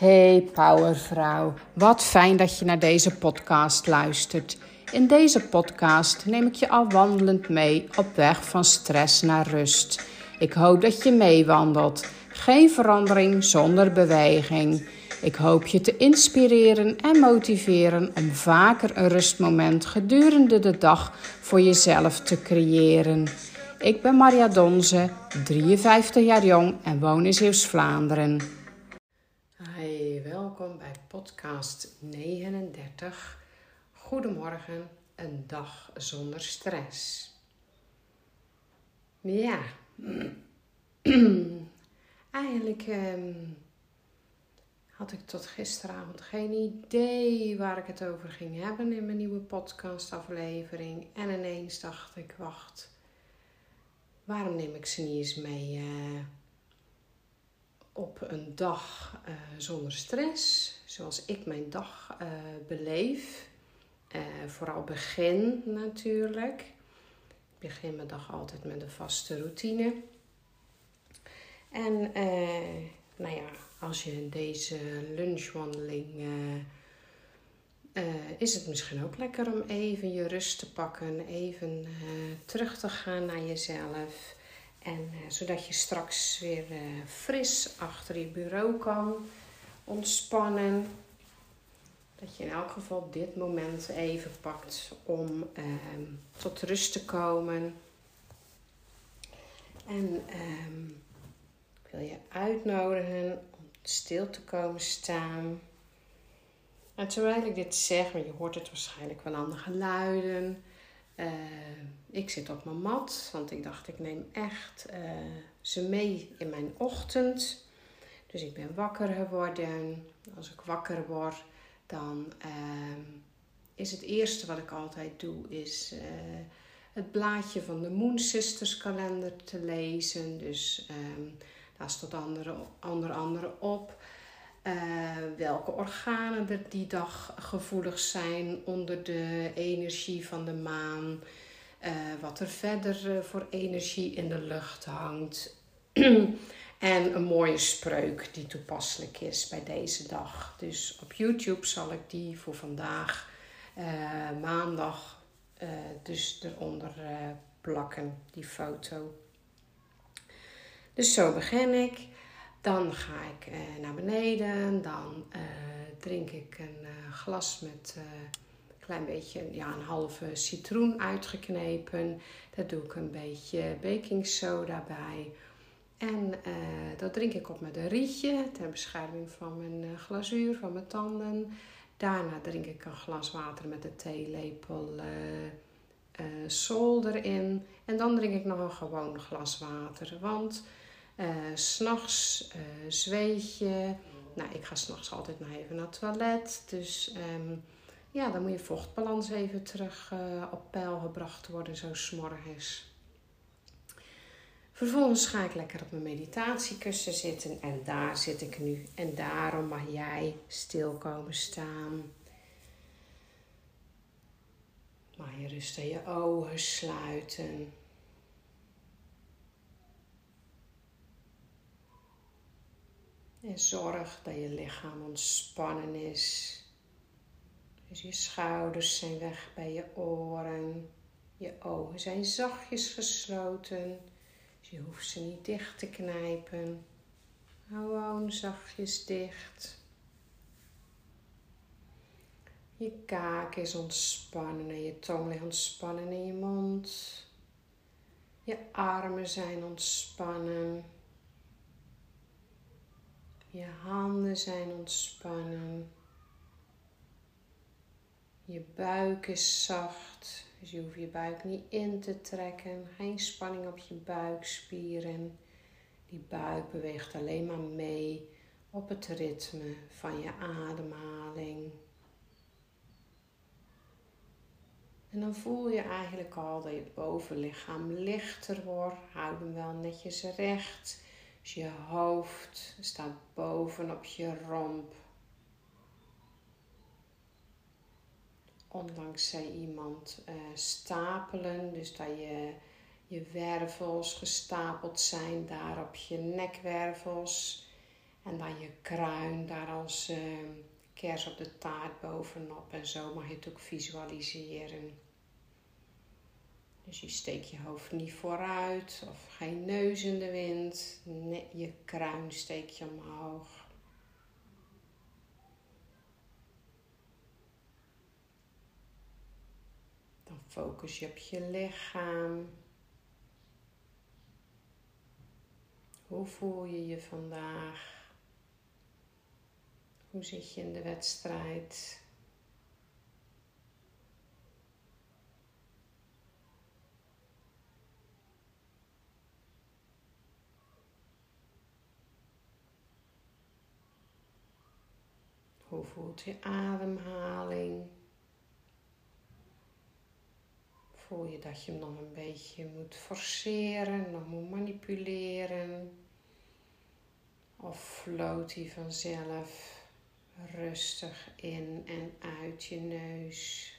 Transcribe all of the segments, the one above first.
Hey Powervrouw, wat fijn dat je naar deze podcast luistert. In deze podcast neem ik je al wandelend mee op weg van stress naar rust. Ik hoop dat je meewandelt. Geen verandering zonder beweging. Ik hoop je te inspireren en motiveren om vaker een rustmoment gedurende de dag voor jezelf te creëren. Ik ben Maria Donze, 53 jaar jong en woon in Zeeuws-Vlaanderen. Welkom bij podcast 39. Goedemorgen, een dag zonder stress. Ja, eigenlijk ehm, had ik tot gisteravond geen idee waar ik het over ging hebben in mijn nieuwe podcastaflevering. En ineens dacht ik, wacht, waarom neem ik ze niet eens mee uh, op een dag uh, zonder stress, zoals ik mijn dag uh, beleef. vooral begin natuurlijk. Ik begin mijn dag altijd met een vaste routine. En nou ja, als je deze lunchwandeling is het misschien ook lekker om even je rust te pakken, even terug te gaan naar jezelf. En uh, zodat je straks weer fris achter je bureau kan ontspannen. Dat je in elk geval dit moment even pakt om ehm, tot rust te komen. En ehm, ik wil je uitnodigen om stil te komen staan. En terwijl ik dit zeg, want je hoort het waarschijnlijk wel aan de geluiden. Uh, ik zit op mijn mat, want ik dacht ik neem echt uh, ze mee in mijn ochtend. Dus ik ben wakker geworden. Als ik wakker word, dan uh, is het eerste wat ik altijd doe, is het blaadje van de Moon Sisters kalender te lezen. Dus ehm, daar staat onder andere op uh, welke organen er die dag gevoelig zijn onder de energie van de maan. Uh, wat er verder uh, voor energie in de lucht hangt. en een mooie spreuk die toepasselijk is bij deze dag. Dus op YouTube zal ik die voor vandaag, maandag, dus eronder plakken, die foto. Dus zo begin ik. Dan ga ik uh, naar beneden. Dan uh, drink ik een uh, glas met een klein beetje, ja, een halve citroen uitgeknepen. Daar doe ik een beetje baking soda bij. En dat drink ik op met een rietje ter bescherming van mijn glazuur, van mijn tanden. Daarna drink ik een glas water met een theelepel sol erin. En dan drink ik nog een gewoon glas water. Want uh, s'nachts uh, zweet je. Nou, ik ga s'nachts altijd nog even naar het toilet. Dus um, ja, dan moet je vochtbalans even terug uh, op peil gebracht worden, zo s'morgens. Vervolgens ga ik lekker op mijn meditatiekussen zitten en daar zit ik nu. En daarom mag jij stil komen staan. Mag je rustig je ogen sluiten. En zorg dat je lichaam ontspannen is. Dus je schouders zijn weg bij je oren. Je ogen zijn zachtjes gesloten. Dus je hoeft ze niet dicht te knijpen. Gewoon zachtjes dicht. Je kaak is ontspannen en je tong ligt ontspannen in je mond. Je armen zijn ontspannen. Je handen zijn ontspannen. Je buik is zacht, dus je hoeft je buik niet in te trekken. Geen spanning op je buikspieren. Die buik beweegt alleen maar mee op het ritme van je ademhaling. En dan voel je eigenlijk al dat je bovenlichaam lichter wordt. Houd hem wel netjes recht. Dus je hoofd staat bovenop je romp. Onlangs zei iemand uh, stapelen, dus dat je, je wervels gestapeld zijn daar op je nekwervels. En dan je kruin daar als uh, kers op de taart bovenop. En zo mag je het ook visualiseren. Dus je steekt je hoofd niet vooruit of geen neus in de wind. Je kruin steek je omhoog. Dan focus je op je lichaam. Hoe voel je je vandaag? Hoe zit je in de wedstrijd? Hoe voelt je ademhaling? Voel je dat je hem nog een beetje moet forceren, nog moet manipuleren? Of floot hij vanzelf rustig in en uit je neus?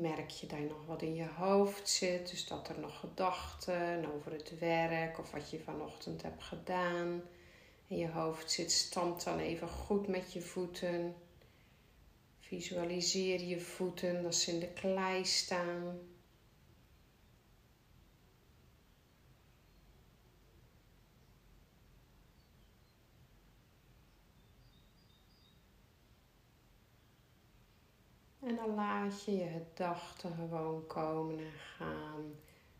Merk je dat je nog wat in je hoofd zit. Dus dat er nog gedachten over het werk of wat je vanochtend hebt gedaan in je hoofd zit. Stamp dan even goed met je voeten. Visualiseer je voeten als ze in de klei staan. En dan laat je je gedachten gewoon komen en gaan.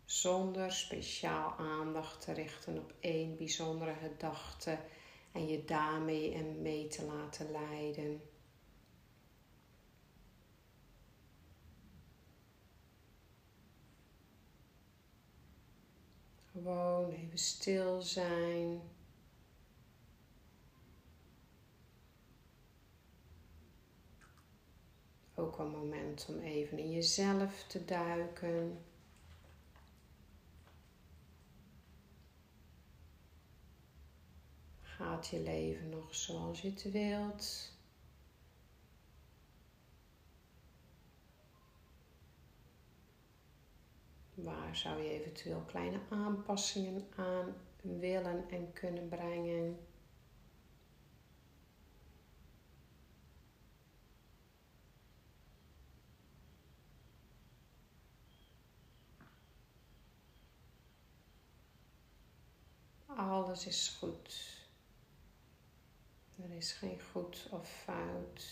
Zonder speciaal aandacht te richten op één bijzondere gedachte. En je daarmee en mee te laten leiden. Gewoon even stil zijn. Ook een moment om even in jezelf te duiken. Gaat je leven nog zoals je het wilt? Waar zou je eventueel kleine aanpassingen aan willen en kunnen brengen? Alles is goed. Er is geen goed of fout.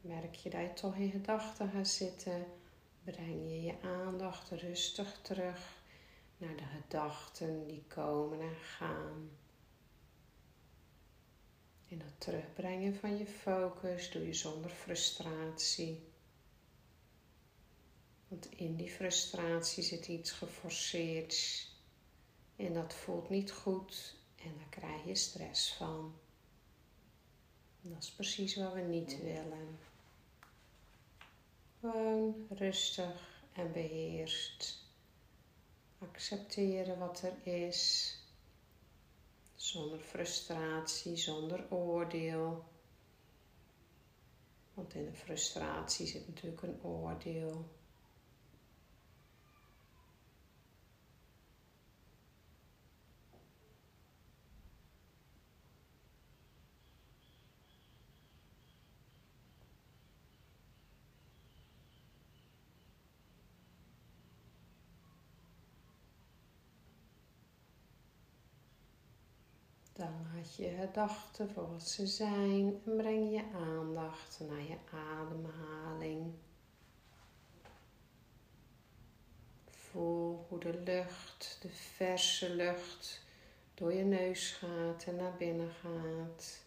Merk je dat je toch in gedachten gaat zitten, breng je je aandacht rustig terug naar de gedachten die komen en gaan. En dat terugbrengen van je focus doe je zonder frustratie. Want in die frustratie zit iets geforceerd en dat voelt niet goed en daar krijg je stress van. dat is precies wat we niet willen. Gewoon rustig en beheerst. Accepteren wat er is. Zonder frustratie, zonder oordeel. Want in de frustratie zit natuurlijk een oordeel. Laat je gedachten voor wat ze zijn en breng je aandacht naar je ademhaling. Voel hoe de lucht, de verse lucht, door je neus gaat en naar binnen gaat.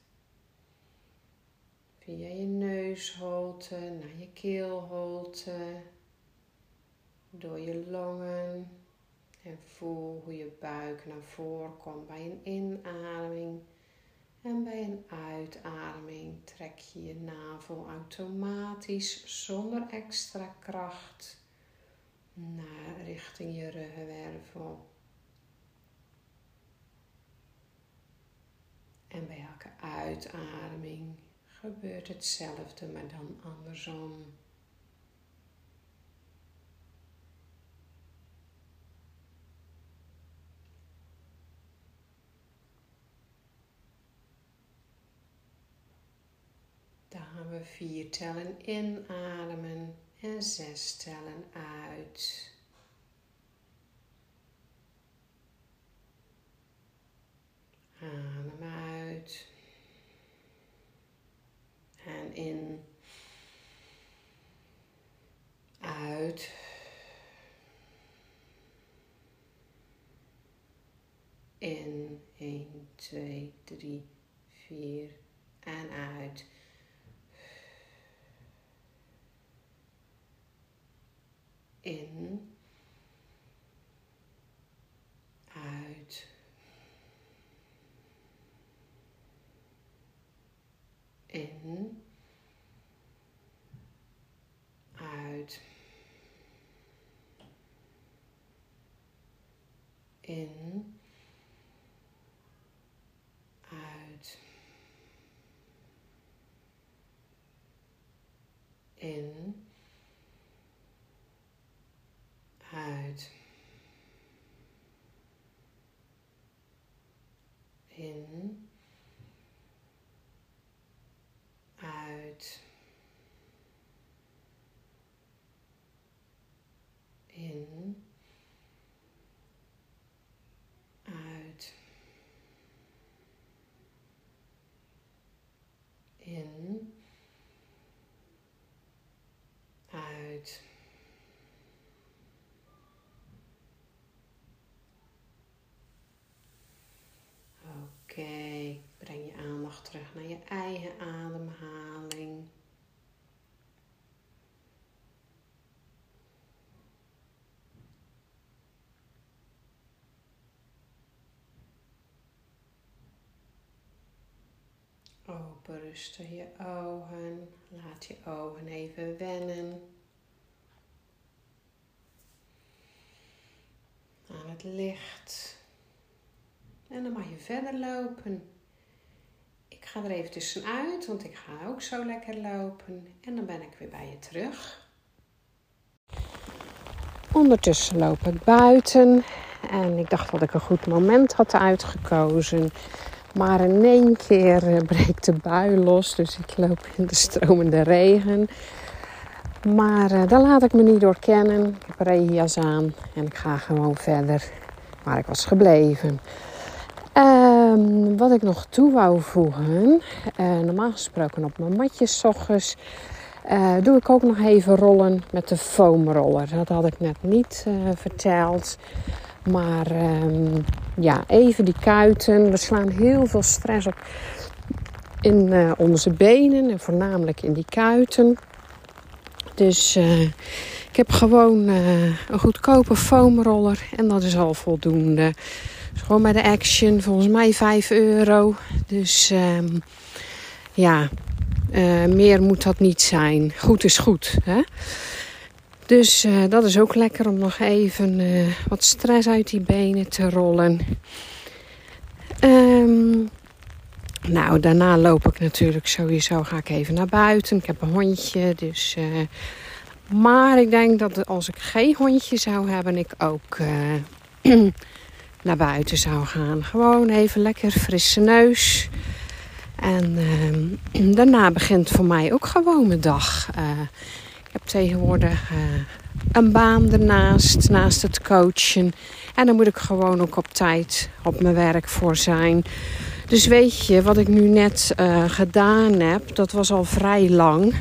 Via je neusholte naar je keelholte, door je longen en voel hoe je buik naar voren komt bij een inademing. En bij een uitademing trek je je navel automatisch zonder extra kracht naar richting je ruggenwervel. En bij elke uitademing gebeurt hetzelfde, maar dan andersom. Gaan we vier tellen inademen en zes tellen uit. Adem uit. En in. Uit. In. 1, 2, 3, 4. En uit. In. Open rustig je ogen. Laat je ogen even wennen. Aan het licht. En dan mag je verder lopen. Ik ga er even tussenuit, want ik ga ook zo lekker lopen. En dan ben ik weer bij je terug. Ondertussen loop ik buiten. En ik dacht dat ik een goed moment had uitgekozen. Maar in één keer eh, breekt de bui los. Dus ik loop in de stromende regen. Maar uh, daar laat ik me niet door kennen. Ik heb regenjas aan. En ik ga gewoon verder waar ik was gebleven. Um, wat ik nog toe wou voegen, uh, normaal gesproken op mijn matjes ochtends, doe ik ook nog even rollen met de foamroller. Dat had ik net niet verteld. Maar um, ja, even die kuiten. We slaan heel veel stress op in onze benen en voornamelijk in die kuiten. Dus ik heb gewoon een goedkope foamroller en dat is al voldoende gewoon bij de Action, volgens mij 5 euro. Dus um, ja, uh, meer moet dat niet zijn. Goed is goed. Hè? Dus uh, dat is ook lekker om nog even uh, wat stress uit die benen te rollen. Um, nou, daarna loop ik natuurlijk sowieso, ga ik even naar buiten. Ik heb een hondje, dus... maar ik denk dat als ik geen hondje zou hebben, ik ook naar buiten zou gaan. Gewoon even lekker frisse neus. En uh, daarna begint voor mij ook gewoon mijn dag. Heb tegenwoordig uh, een baan ernaast, naast het coachen. En dan moet ik gewoon ook op tijd op mijn werk voor zijn. Dus weet je, wat ik nu net uh, gedaan heb, dat was al vrij lang.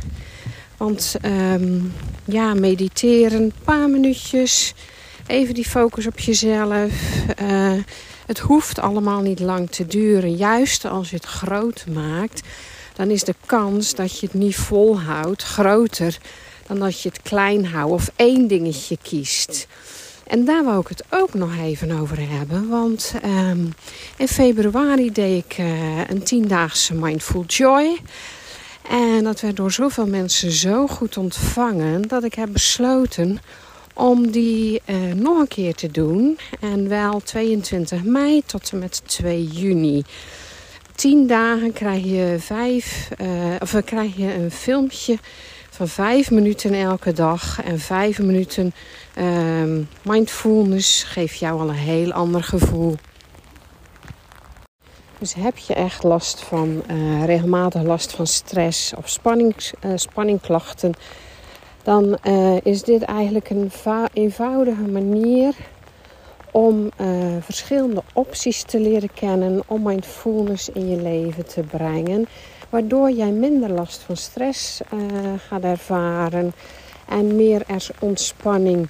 Want um, ja, mediteren, een paar minuutjes Even die focus op jezelf. Uh, het hoeft allemaal niet lang te duren. Juist als je het groot maakt, dan is de kans dat je het niet volhoudt groter dan dat je het klein houdt of één dingetje kiest. En daar wou ik het ook nog even over hebben. Want um, in februari deed ik uh, een tiendaagse Mindful Joy. En dat werd door zoveel mensen zo goed ontvangen dat ik heb besloten om die uh, nog een keer te doen. En wel 22 mei tot en met 2 juni. tien dagen krijg je, vijf, uh, of krijg je een filmpje van vijf minuten elke dag. En vijf minuten um, mindfulness geeft jou al een heel ander gevoel. Dus heb je echt last van, uh, regelmatig last van stress of spanning, uh, spanningklachten, dan uh, is dit eigenlijk een eenvoudige manier om verschillende opties te leren kennen om mindfulness in je leven te brengen. Waardoor jij minder last van stress gaat ervaren en meer er ontspanning.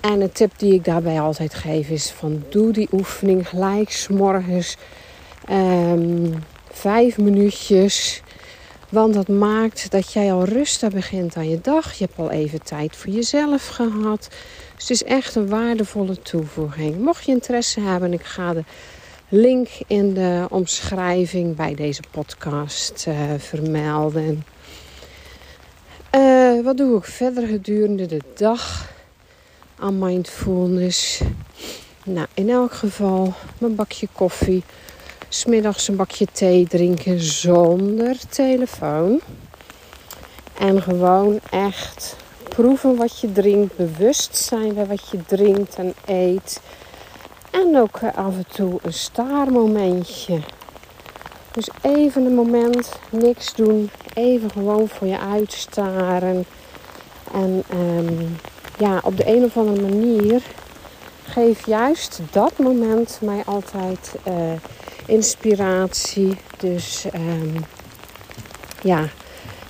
En een tip die ik daarbij altijd geef is van doe die oefening gelijk morgens Um, vijf minuutjes. Want dat maakt dat jij al rustig begint aan je dag. Je hebt al even tijd voor jezelf gehad. Dus het is echt een waardevolle toevoeging. Mocht je interesse hebben, ik ga de link in de omschrijving bij deze podcast uh, vermelden. Uh, wat doe ik verder gedurende de dag aan mindfulness? Nou, in elk geval mijn bakje koffie smiddags een bakje thee drinken zonder telefoon. En gewoon echt proeven wat je drinkt, bewust zijn bij wat je drinkt en eet. En ook af en toe een staarmomentje. Dus even een moment, niks doen, even gewoon voor je uitstaren. En um, ja, op de een of andere manier geeft juist dat moment mij altijd uh, inspiratie. Dus um, ja, dat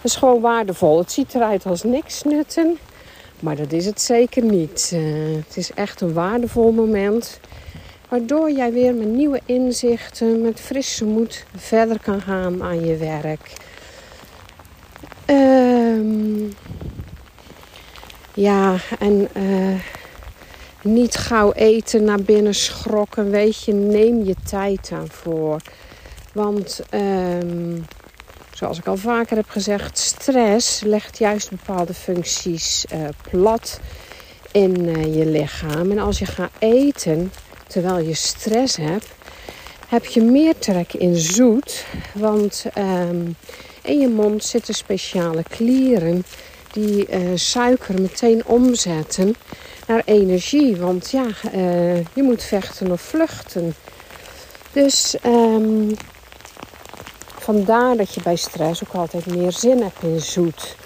is gewoon waardevol. Het ziet eruit als niks nutten, maar dat is het zeker niet. Uh, het is echt een waardevol moment. Waardoor jij weer met nieuwe inzichten, met frisse moed verder kan gaan aan je werk. Um, ja, en uh, niet gauw eten, naar binnen schrokken. Weet je, neem je tijd daarvoor. Want um, zoals ik al vaker heb gezegd, stress legt juist bepaalde functies uh, plat in uh, je lichaam. En als je gaat eten terwijl je stress hebt, heb je meer trek in zoet. Want um, in je mond zitten speciale klieren die uh, suiker meteen omzetten naar energie. Want ja, uh, je moet vechten of vluchten. Dus um, vandaar dat je bij stress ook altijd meer zin hebt in zoet.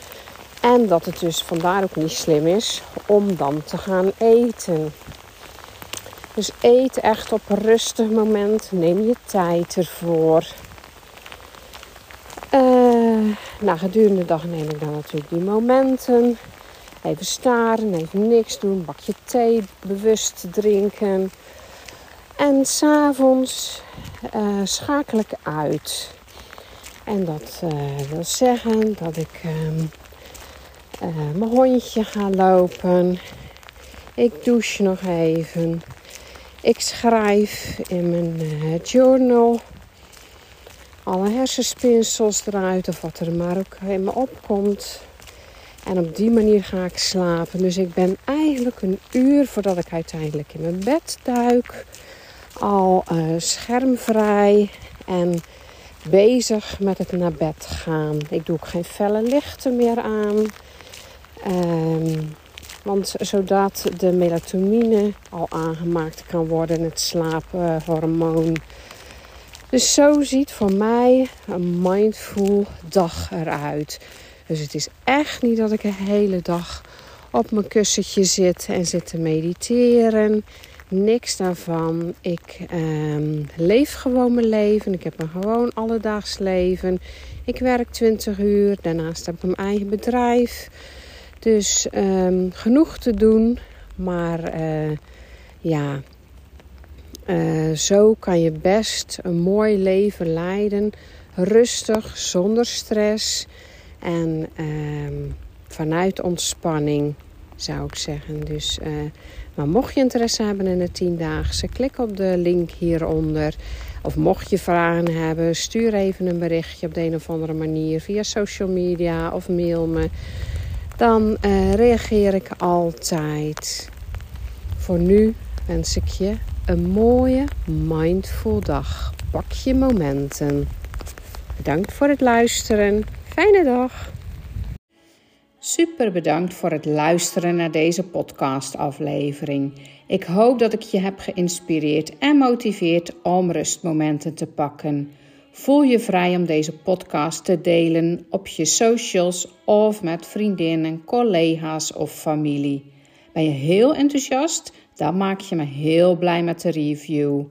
En dat het dus vandaar ook niet slim is om dan te gaan eten. Dus eet echt op een rustig moment. Neem je tijd ervoor. Uh, gedurende de dag neem ik dan natuurlijk die momenten. Even staren, even niks doen, bakje thee bewust drinken. En s'avonds uh, schakel ik uit. En dat uh, wil zeggen dat ik uh, mijn hondje ga lopen. Ik douche nog even. Ik schrijf in mijn journal alle hersenspinsels eruit of wat er maar ook in me opkomt. En op die manier ga ik slapen. Dus ik ben eigenlijk een uur voordat ik uiteindelijk in mijn bed duik. Al uh, schermvrij en bezig met het naar bed gaan. Ik doe ook geen felle lichten meer aan. Um, want zodat de melatonine al aangemaakt kan worden, het slaaphormoon. Dus zo ziet voor mij een mindful dag eruit. Dus het is echt niet dat ik een hele dag op mijn kussentje zit en zit te mediteren. Niks daarvan. Ik ehm, leef gewoon mijn leven. Ik heb een gewoon alledaags leven. Ik werk 20 uur. Daarnaast heb ik mijn eigen bedrijf. Dus um, genoeg te doen. Maar uh, ja, uh, zo kan je best een mooi leven leiden. Rustig, zonder stress. En um, vanuit ontspanning zou ik zeggen. Dus, uh, maar mocht je interesse hebben in de tiendaagse, klik op de link hieronder. Of mocht je vragen hebben, stuur even een berichtje op de een of andere manier via social media of mail me. Dan uh, reageer ik altijd. Voor nu wens ik je een mooie mindful dag. pak je momenten. Bedankt voor het luisteren. Fijne dag. Super bedankt voor het luisteren naar deze podcastaflevering. Ik hoop dat ik je heb geïnspireerd en motiveerd om rustmomenten te pakken. Voel je vrij om deze podcast te delen op je socials of met vriendinnen, collega's of familie. Ben je heel enthousiast? Dan maak je me heel blij met de review.